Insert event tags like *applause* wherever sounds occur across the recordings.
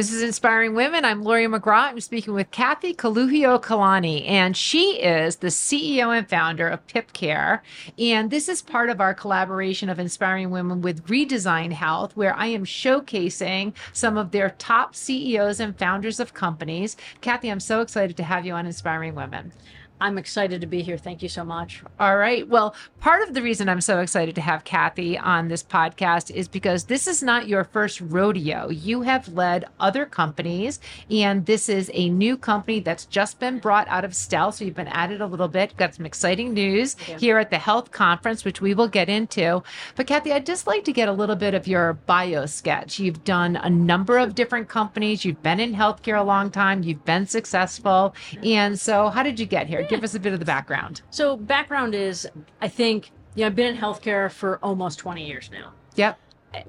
This is Inspiring Women. I'm Laurie McGraw. I'm speaking with Kathy Kaluhiokalani, and she is the CEO and founder of Pip Care. And this is part of our collaboration of Inspiring Women with Redesign Health, where I am showcasing some of their top CEOs and founders of companies. Kathy, I'm so excited to have you on Inspiring Women. I'm excited to be here. Thank you so much. All right. Well, part of the reason I'm so excited to have Kathy on this podcast is because this is not your first rodeo. You have led other companies, and this is a new company that's just been brought out of stealth. So you've been at it a little bit. Got some exciting news here at the HLTH conference, which we will get into. But Kathy, I'd just like to get a little bit of your bio sketch. You've done a number of different companies. You've been in healthcare a long time. You've been successful. And so, how did you get here? Give us a bit of the background. So, background is I think, you know, I've been in healthcare for almost 20 years now. Yep. I,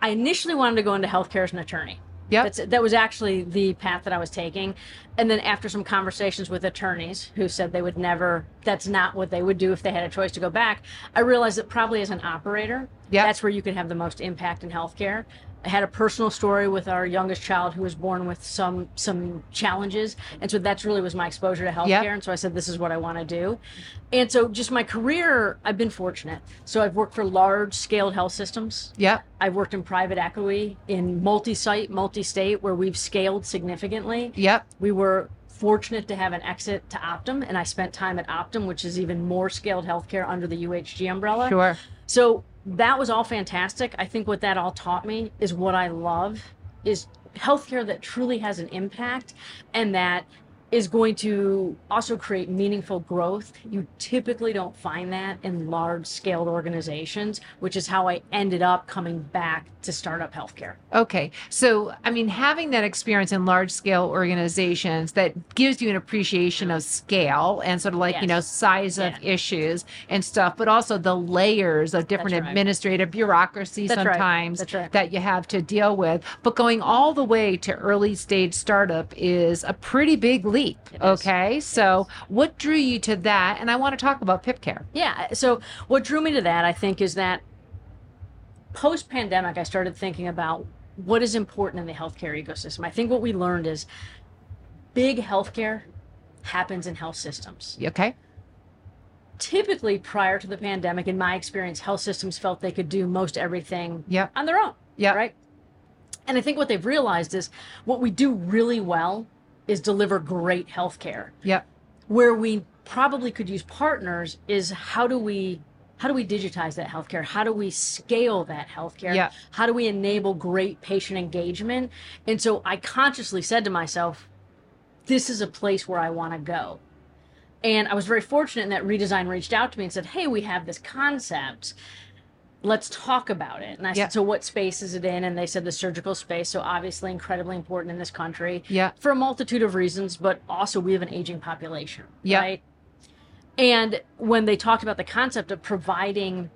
I initially wanted to go into healthcare as an attorney. Yep. That's, that was actually the path that I was taking. And then after some conversations with attorneys who said they would never, that's not what they would do if they had a choice to go back, I realized that probably as an operator, Yep. that's where you could have the most impact in healthcare. I had a personal story with our youngest child who was born with some some challenges, and so that's really was my exposure to healthcare. Yep. And so I said, this is what I want to do. And so just my career, I've been fortunate. So I've worked for large scaled health systems. Yep. I've worked in private equity in multi-site, multi-state, where we've scaled significantly. Yep. We were fortunate to have an exit to Optum, and I spent time at Optum, which is even more scaled healthcare under the UHG umbrella. Sure. So that was all fantastic. I think what that all taught me is what I love is healthcare that truly has an impact and that is going to also create meaningful growth. You typically don't find that in large scaled organizations, which is how I ended up coming back to startup healthcare. Okay. So, I mean, having that experience in large scale organizations that gives you an appreciation of scale and sort of like, you know, Yes. size of issues and stuff, but also the layers of different right. administrative bureaucracy That's sometimes That's right. that you have to deal with. But going all the way to early stage startup is a pretty big leap. It is. Okay. So, what drew you to that? And I want to talk about Pip Care. Yeah. So what drew me to that, I think, is that post pandemic, I started thinking about what is important in the healthcare ecosystem. I think what we learned is big healthcare happens in health systems. Okay. Typically, prior to the pandemic, in my experience, health systems felt they could do most everything Yep. on their own. Yeah. Right. And I think what they've realized is what we do really well is deliver great healthcare. Yep. where we probably could use partners is how do we how do we digitize that healthcare? How do we scale that healthcare? Yeah. how do we enable great patient engagement? And so i consciously said to myself this is a place where i want to go. And i was very fortunate in that redesign reached out to me and said hey we have this concept let's talk about it and i Yeah. said so what space is it in and they said the surgical space so obviously incredibly important in this country Yeah. for a multitude of reasons, but also we have an aging population, Yeah. right? And when they talked about the concept of providing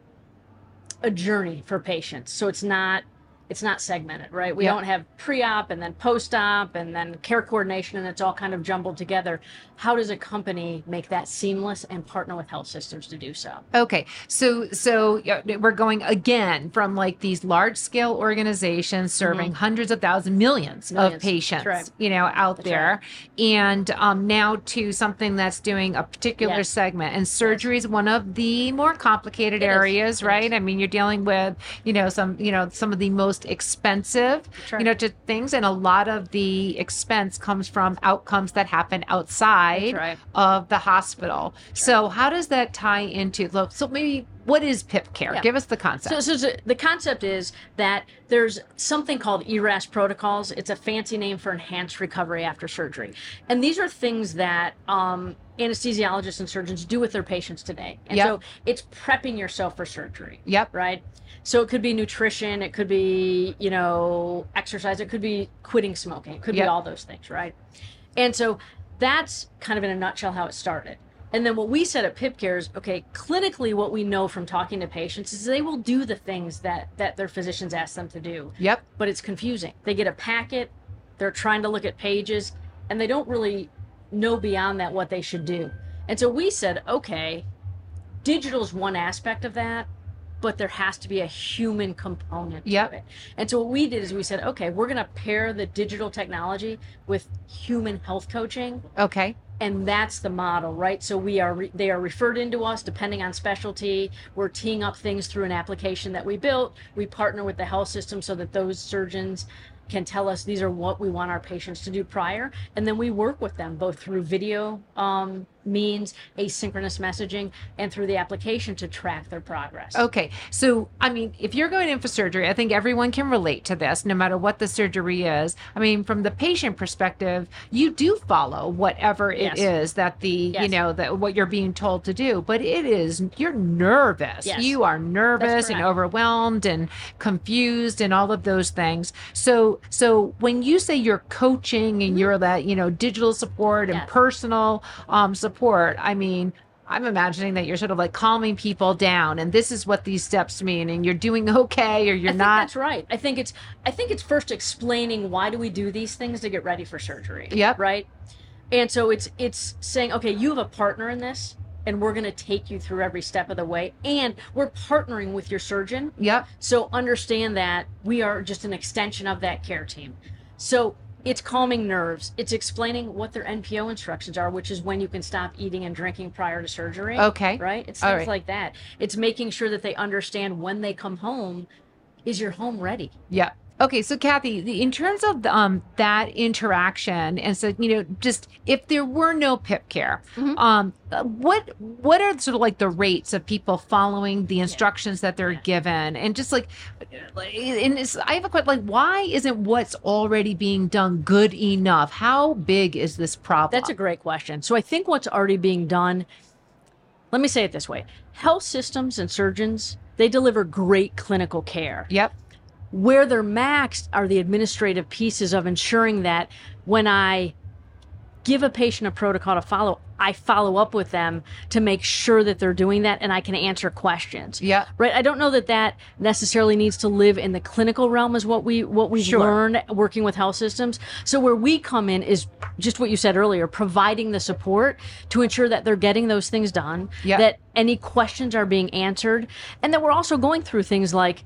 a journey for patients, so it's not it's not segmented, right? We Yeah. don't have pre-op and then post-op and then care coordination and it's all kind of jumbled together. How does a company make that seamless and partner with health systems to do so? Okay, so so we're going again from like these large scale organizations serving hundreds of thousands, millions, of Mm-hmm. Patients, right. you know, out That's there, and um, now to something that's doing a particular Yes. segment. And surgery is one of the more complicated It is. areas, It right? I mean, you're dealing with you know some you know some of the most expensive That's right. you know to things, and a lot of the expense comes from outcomes that happen outside right. of the hospital. So how does that tie into so- so maybe what is Pip Care? Yeah. Give us the concept. So, so, so the concept is that there's something called ERAS protocols. It's a fancy name for enhanced recovery after surgery. And these are things that um, anesthesiologists and surgeons do with their patients today. And Yep. so it's prepping yourself for surgery. Yep. Right? So it could be nutrition, it could be, you know, exercise, it could be quitting smoking, it could Yep. be all those things, right? And so that's kind of in a nutshell how it started. And then what we said at Pip Care is, okay, clinically, what we know from talking to patients is they will do the things that that their physicians ask them to do, Yep. but it's confusing. They get a packet, they're trying to look at pages, and they don't really know beyond that what they should do. And so we said, okay, digital is one aspect of that, but there has to be a human component Yep. to it. And so what we did is we said, okay, we're going to pair the digital technology with human health coaching Okay. and that's the model right so we are re- they are referred into us depending on specialty we're teeing up things through an application that we built we partner with the health system so that those surgeons can tell us these are what we want our patients to do prior and then we work with them both through video um, means asynchronous messaging and through the application to track their progress Okay. So, I mean, if you're going in for surgery, I think everyone can relate to this, no matter what the surgery is. I mean, from the patient perspective, you do follow whatever it Yes. is that the, you know, that what you're being told to do. But it is, you're nervous. Yes. You are nervous and overwhelmed and confused and all of those things. So, so when you say you're coaching and you're that, you know, digital support and Mm-hmm. Personal um, support, I mean, I'm imagining that you're sort of like calming people down, and this is what these steps mean, and you're doing *laughs* okay, or you're I think not. that's right. I think it's I think it's first explaining why do we do these things to get ready for surgery. Yep. Right. And so it's it's saying, okay, you have a partner in this, and we're going to take you through every step of the way, and we're partnering with your surgeon. Yep. So understand that we are just an extension of that care team. So it's calming nerves. It's explaining what their NPO instructions are, which is when you can stop eating and drinking prior to surgery. Okay. Right? It's things right. like that. It's making sure that they understand when they come home, is your home ready? Yeah. Okay, so Kathy, in terms of um that interaction, and so you know, just if there were no PIP care, Mhm. um, what what are sort of like the rates of people following the instructions that they're given, and just like, like, and I have a question, like, why isn't what's already being done good enough? How big is this problem? That's a great question. So I think what's already being done, let me say it this way health systems and surgeons, they deliver great clinical care. yep. Where they're maxed are the administrative pieces of ensuring that when I give a patient a protocol to follow, I follow up with them to make sure that they're doing that and I can answer questions. Yeah. Right. I don't know that that necessarily needs to live in the clinical realm is what we what we've Sure. learned working with health systems. So where we come in is just what you said earlier, providing the support to ensure that they're getting those things done, Yeah. that any questions are being answered, and that we're also going through things like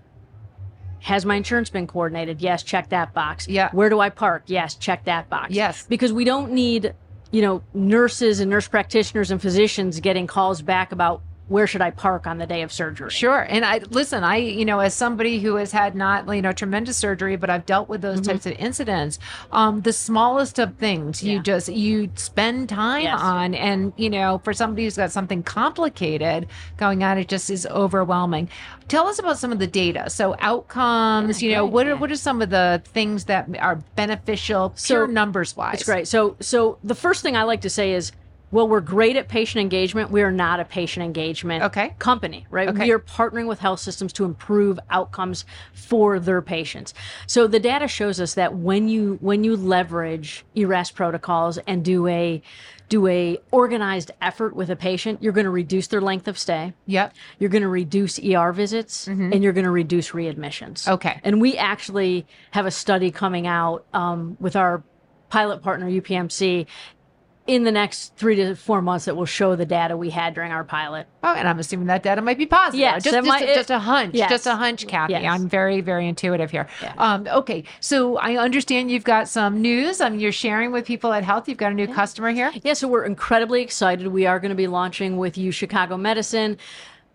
has my insurance been coordinated? Yes, check that box. Yeah. Where do I park? Yes, check that box. Yes. Because we don't need, you know, nurses and nurse practitioners and physicians getting calls back about where should I park on the day of surgery. Sure. And I listen, I, you know, as somebody who has had not, you know, tremendous surgery, but I've dealt with those Mm-hmm. types of incidents, um, the smallest of things you just, you spend time Yes. on. And, you know, for somebody who's got something complicated going on, it just is overwhelming. Tell us about some of the data. So outcomes, Yeah, you know, what are, what are some of the things that are beneficial, So- pure numbers wise? It's great. So, so the first thing I like to say is, well, we're great at patient engagement. We are not a patient engagement Okay. company, right? Okay. We are partnering with health systems to improve outcomes for their patients. So the data shows us that when you when you leverage ERAS protocols and do a do a organized effort with a patient, you're going to reduce their length of stay. Yep. You're going to reduce ER visits and you're going to reduce readmissions. Okay. And we actually have a study coming out um, with our pilot partner, UPMC, in the next three to four months that will show the data we had during our pilot. Oh, and I'm assuming that data might be positive. Yes, just, just, might- a, just a hunch. yes. Just a hunch, Kathy. Yes. I'm very, very intuitive here. Yeah. Um, okay, so I understand you've got some news. Um, you're sharing with people at HLTH. You've got a new customer here. Yeah, so we're incredibly excited. We are going to be launching with UChicago Medicine.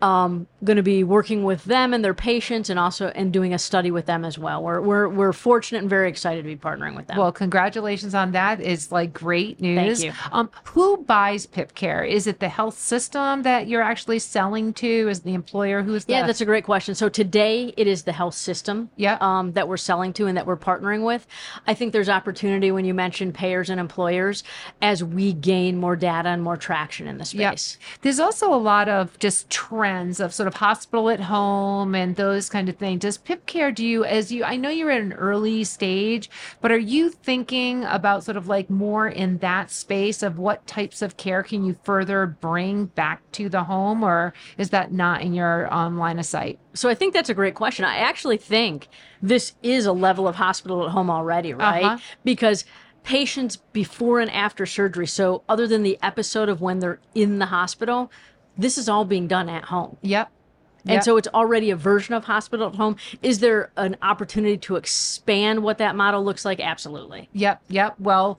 Um, going to be working with them and their patients, and also and doing a study with them as well. We're we're we're fortunate and very excited to be partnering with them. Well, congratulations on that. It's like great news. Thank you. Um, who buys Pip Care? Is it the health system that you're actually selling to? Is the employer who's the Yeah, that's a great question. So today it is the health system Yeah. um, that we're selling to and that we're partnering with. I think there's opportunity when you mention payers and employers as we gain more data and more traction in the space. There's also a lot of just trends of sort of hospital at home and those kind of things. Does Pip Care do you as you I know you're at an early stage, but are you thinking about sort of like more in that space of what types of care can you further bring back to the home or is that not in your um, line of sight? So I think that's a great question. I actually think this is a level of hospital at home already, right? Uh-huh. Because patients before and after surgery, so other than the episode of when they're in the hospital, this is all being done at home. Yep. And Yep. so it's already a version of hospital at home. Is there an opportunity to expand what that model looks like? Absolutely. Yep, yep. Well,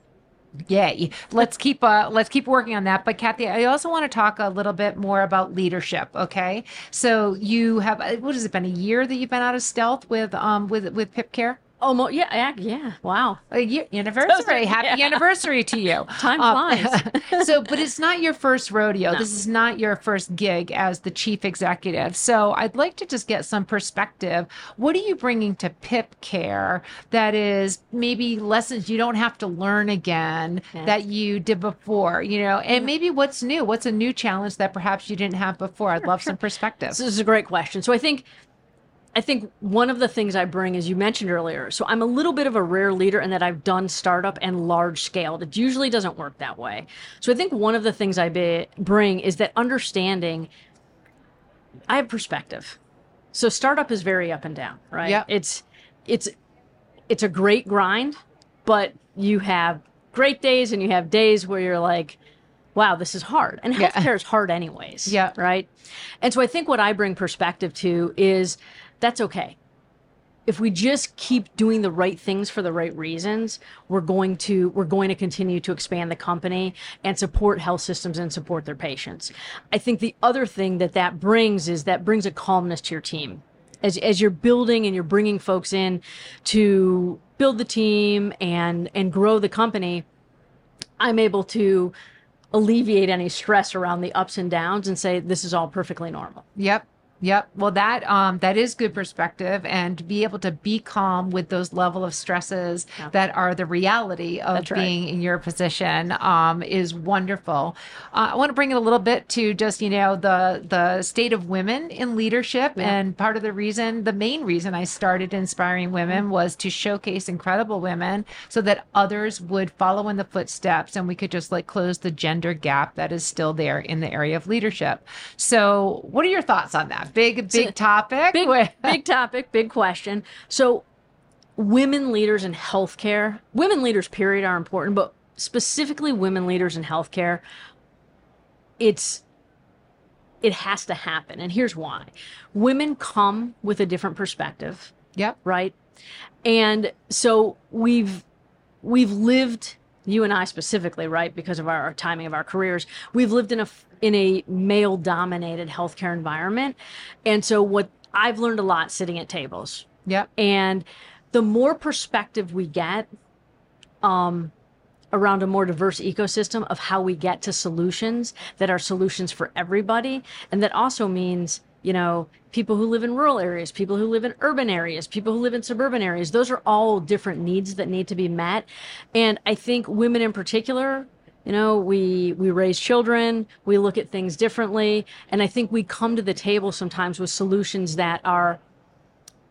yay. Let's keep uh let's keep working on that. But Kathy, I also want to talk a little bit more about leadership. Okay, so you have uh, what has it been a year that you've been out of stealth with um with with Pip Care? Almost. Yeah. Yeah. yeah. Wow. A year anniversary. Happy Yeah. anniversary to you. *laughs* Time Um, flies. *laughs* so, but it's not your first rodeo. No. This is not your first gig as the chief executive. So, I'd like to just get some perspective. What are you bringing to Pip Care that is maybe lessons you don't have to learn again Yeah. that you did before? You know, and maybe what's new? What's a new challenge that perhaps you didn't have before? I'd love some perspective. This is a great question. So I think I think one of the things I bring, as you mentioned earlier, so I'm a little bit of a rare leader in that I've done startup and large scale. It usually doesn't work that way. So I think one of the things I be, bring is that understanding I have perspective. So startup is very up and down, right? Yep. It's it's it's a great grind, but you have great days and you have days where you're like, wow, this is hard. And Yeah. healthcare is hard anyways. Yeah. Right. And so I think what I bring perspective to is that's okay. If we just keep doing the right things for the right reasons, we're going to we're going to continue to expand the company and support health systems and support their patients. I think the other thing that that brings is that brings a calmness to your team. As as you're building and you're bringing folks in to build the team and and grow the company, I'm able to alleviate any stress around the ups and downs and say this is all perfectly normal. Yep. Yep. Well, that um, that is good perspective, and to be able to be calm with those level of stresses Yeah. that are the reality of That's right. being in your position um, is wonderful. Uh, I want to bring it a little bit to just you know the the state of women in leadership, Yeah. and part of the reason, the main reason I started inspiring women Mm-hmm. was to showcase incredible women, so that others would follow in the footsteps, and we could just like close the gender gap that is still there in the area of leadership. So, what are your thoughts on that? Big, big topic. Big *laughs* big topic, big question. So women leaders in healthcare, women leaders period are important, but specifically women leaders in healthcare, it's it has to happen. And here's why. Women come with a different perspective. Yep. right? And so we've we've lived you and I specifically, right, because of our, our timing of our careers, we've lived in a in a male dominated healthcare environment. And so what I've learned a lot sitting at tables. Yep. And the more perspective we get um, around a more diverse ecosystem of how we get to solutions that are solutions for everybody, and that also means you know people who live in rural areas, people who live in urban areas, people who live in suburban areas. Those are all different needs that need to be met, and I think women in particular. You know, we we raise children, we look at things differently, and I think we come to the table sometimes with solutions that are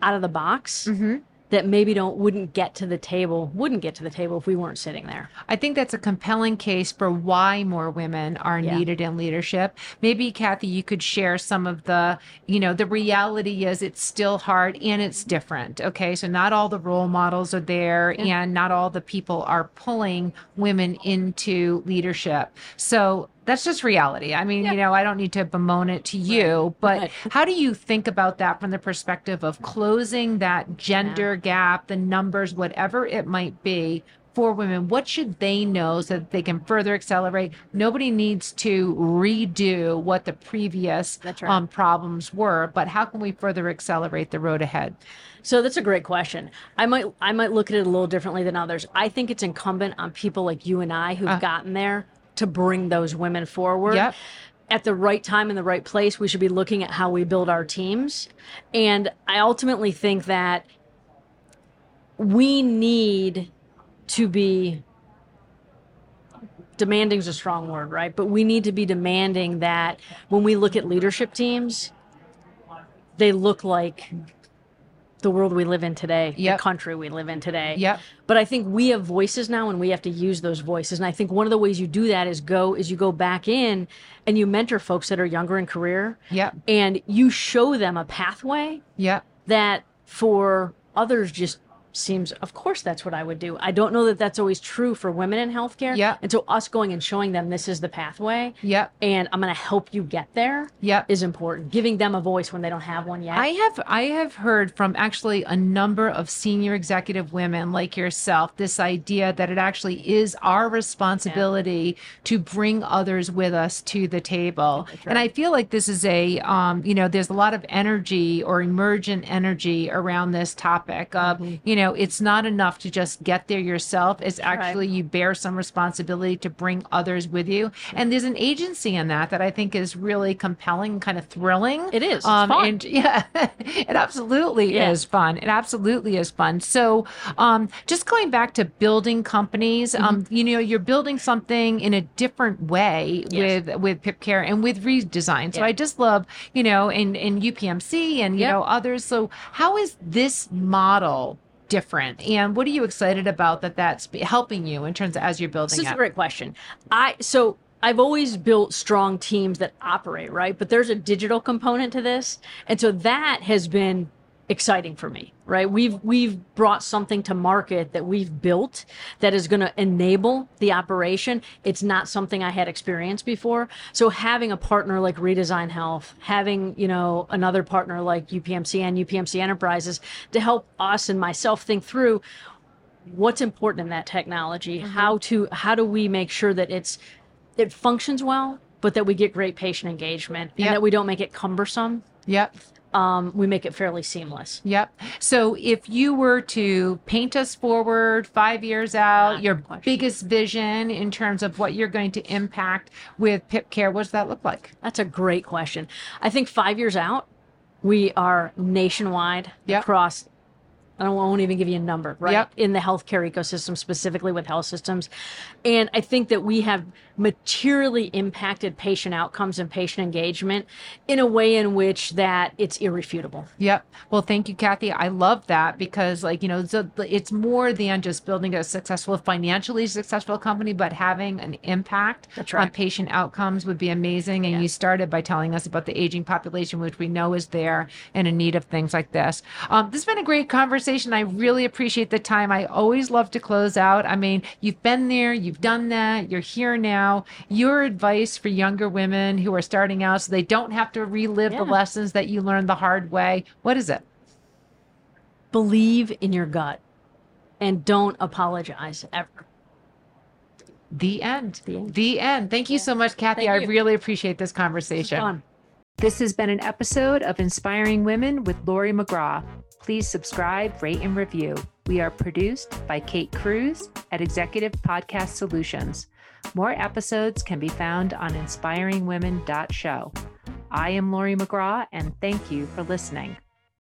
out of the box Mm-hmm. That maybe don't wouldn't get to the table wouldn't get to the table if we weren't sitting there I think that's a compelling case for why more women are Yeah. needed in leadership. Maybe Kathy, you could share some of the, you know, the reality is it's still hard and it's different. Okay. So not all the role models are there and not all the people are pulling women into leadership. So that's just reality. I mean, you know, I don't need to bemoan it to you, but Right. how do you think about that from the perspective of closing that gender gap, the numbers, whatever it might be for women? What should they know so that they can further accelerate? Nobody needs to redo what the previous right. um, problems were, but how can we further accelerate the road ahead? so that's a great question i might i might look at it a little differently than others i think it's incumbent on people like you and i who've Uh. gotten there to bring those women forward Yep. at the right time in the right place we should be looking at how we build our teams and i ultimately think that we need to be demanding is a strong word, right? But we need to be demanding that when we look at leadership teams, they look like the world we live in today, Yep. the country we live in today. Yep. But I think we have voices now and we have to use those voices. And I think one of the ways you do that is go is you go back in and you mentor folks that are younger in career Yep. and you show them a pathway Yep. that for others just seems, of course, that's what I would do. I don't know that that's always true for women in healthcare. Yeah. And so us going and showing them this is the pathway yeah and I'm going to help you get there yeah is important. Giving them a voice when they don't have one yet. I have I have heard from actually a number of senior executive women like yourself this idea that it actually is our responsibility to bring others with us to the table. And I feel like this is a um, you know there's a lot of energy or emergent energy around this topic of you know it's not enough to just get there yourself it's actually you bear some responsibility to bring others with you and there's an agency in that that I think is really compelling kind of thrilling It is. Um, fun. and *laughs* yeah, it absolutely Yeah. is fun. It absolutely is fun. So, um, just going back to building companies, um, Mm-hmm. you know, you're building something in a different way Yes. with with Pip Care and with redesign. So Yeah. I just love, you know, in in UPMC and you Yeah. know others. So how is this model? Different and what are you excited about that that's helping you in terms of as you're building This is it a great question. I so I've always built strong teams that operate, right? But there's a digital component to this. And so that has been exciting for me, right? We've we've brought something to market that we've built that is going to enable the operation. It's not something I had experienced before. So having a partner like Redesign Health, having, you know, another partner like UPMC and UPMC Enterprises to help us and myself think through what's important in that technology mm-hmm. how to how do we make sure that it's it functions well but that we get great patient engagement and that we don't make it cumbersome yep um, we make it fairly seamless Yep. So if you were to paint us forward five years out, Ah, your biggest vision in terms of what you're going to impact with Pip Care, what does that look like? that's a great question i think five years out we are nationwide Yep. across I don't- I won't even give you a number, right? Yep. In the healthcare ecosystem, specifically with health systems. And I think that we have materially impacted patient outcomes and patient engagement in a way in which that it's irrefutable. Yep. Well, thank you, Kathy. I love that because, like, you know, it's more than just building a successful, financially successful company, but having an impact That's on patient outcomes would be amazing. And Yeah. you started by telling us about the aging population, which we know is there and in need of things like this. Um, this has been a great conversation. I really appreciate the time. I always love to close out. I mean, you've been there, you've done that, you're here now. Your advice for younger women who are starting out so they don't have to relive the lessons that you learned the hard way. What is it? Believe in your gut and don't apologize ever. The end. The end. The end. Thank you so much, Kathy. Thank I you. really appreciate this conversation. Fun. This has been an episode of Inspiring Women with Laurie McGraw. Please subscribe, rate, and review. We are produced by Kate Cruz at Executive Podcast Solutions. More episodes can be found on inspiringwomen.show. I am Laurie McGraw, and thank you for listening.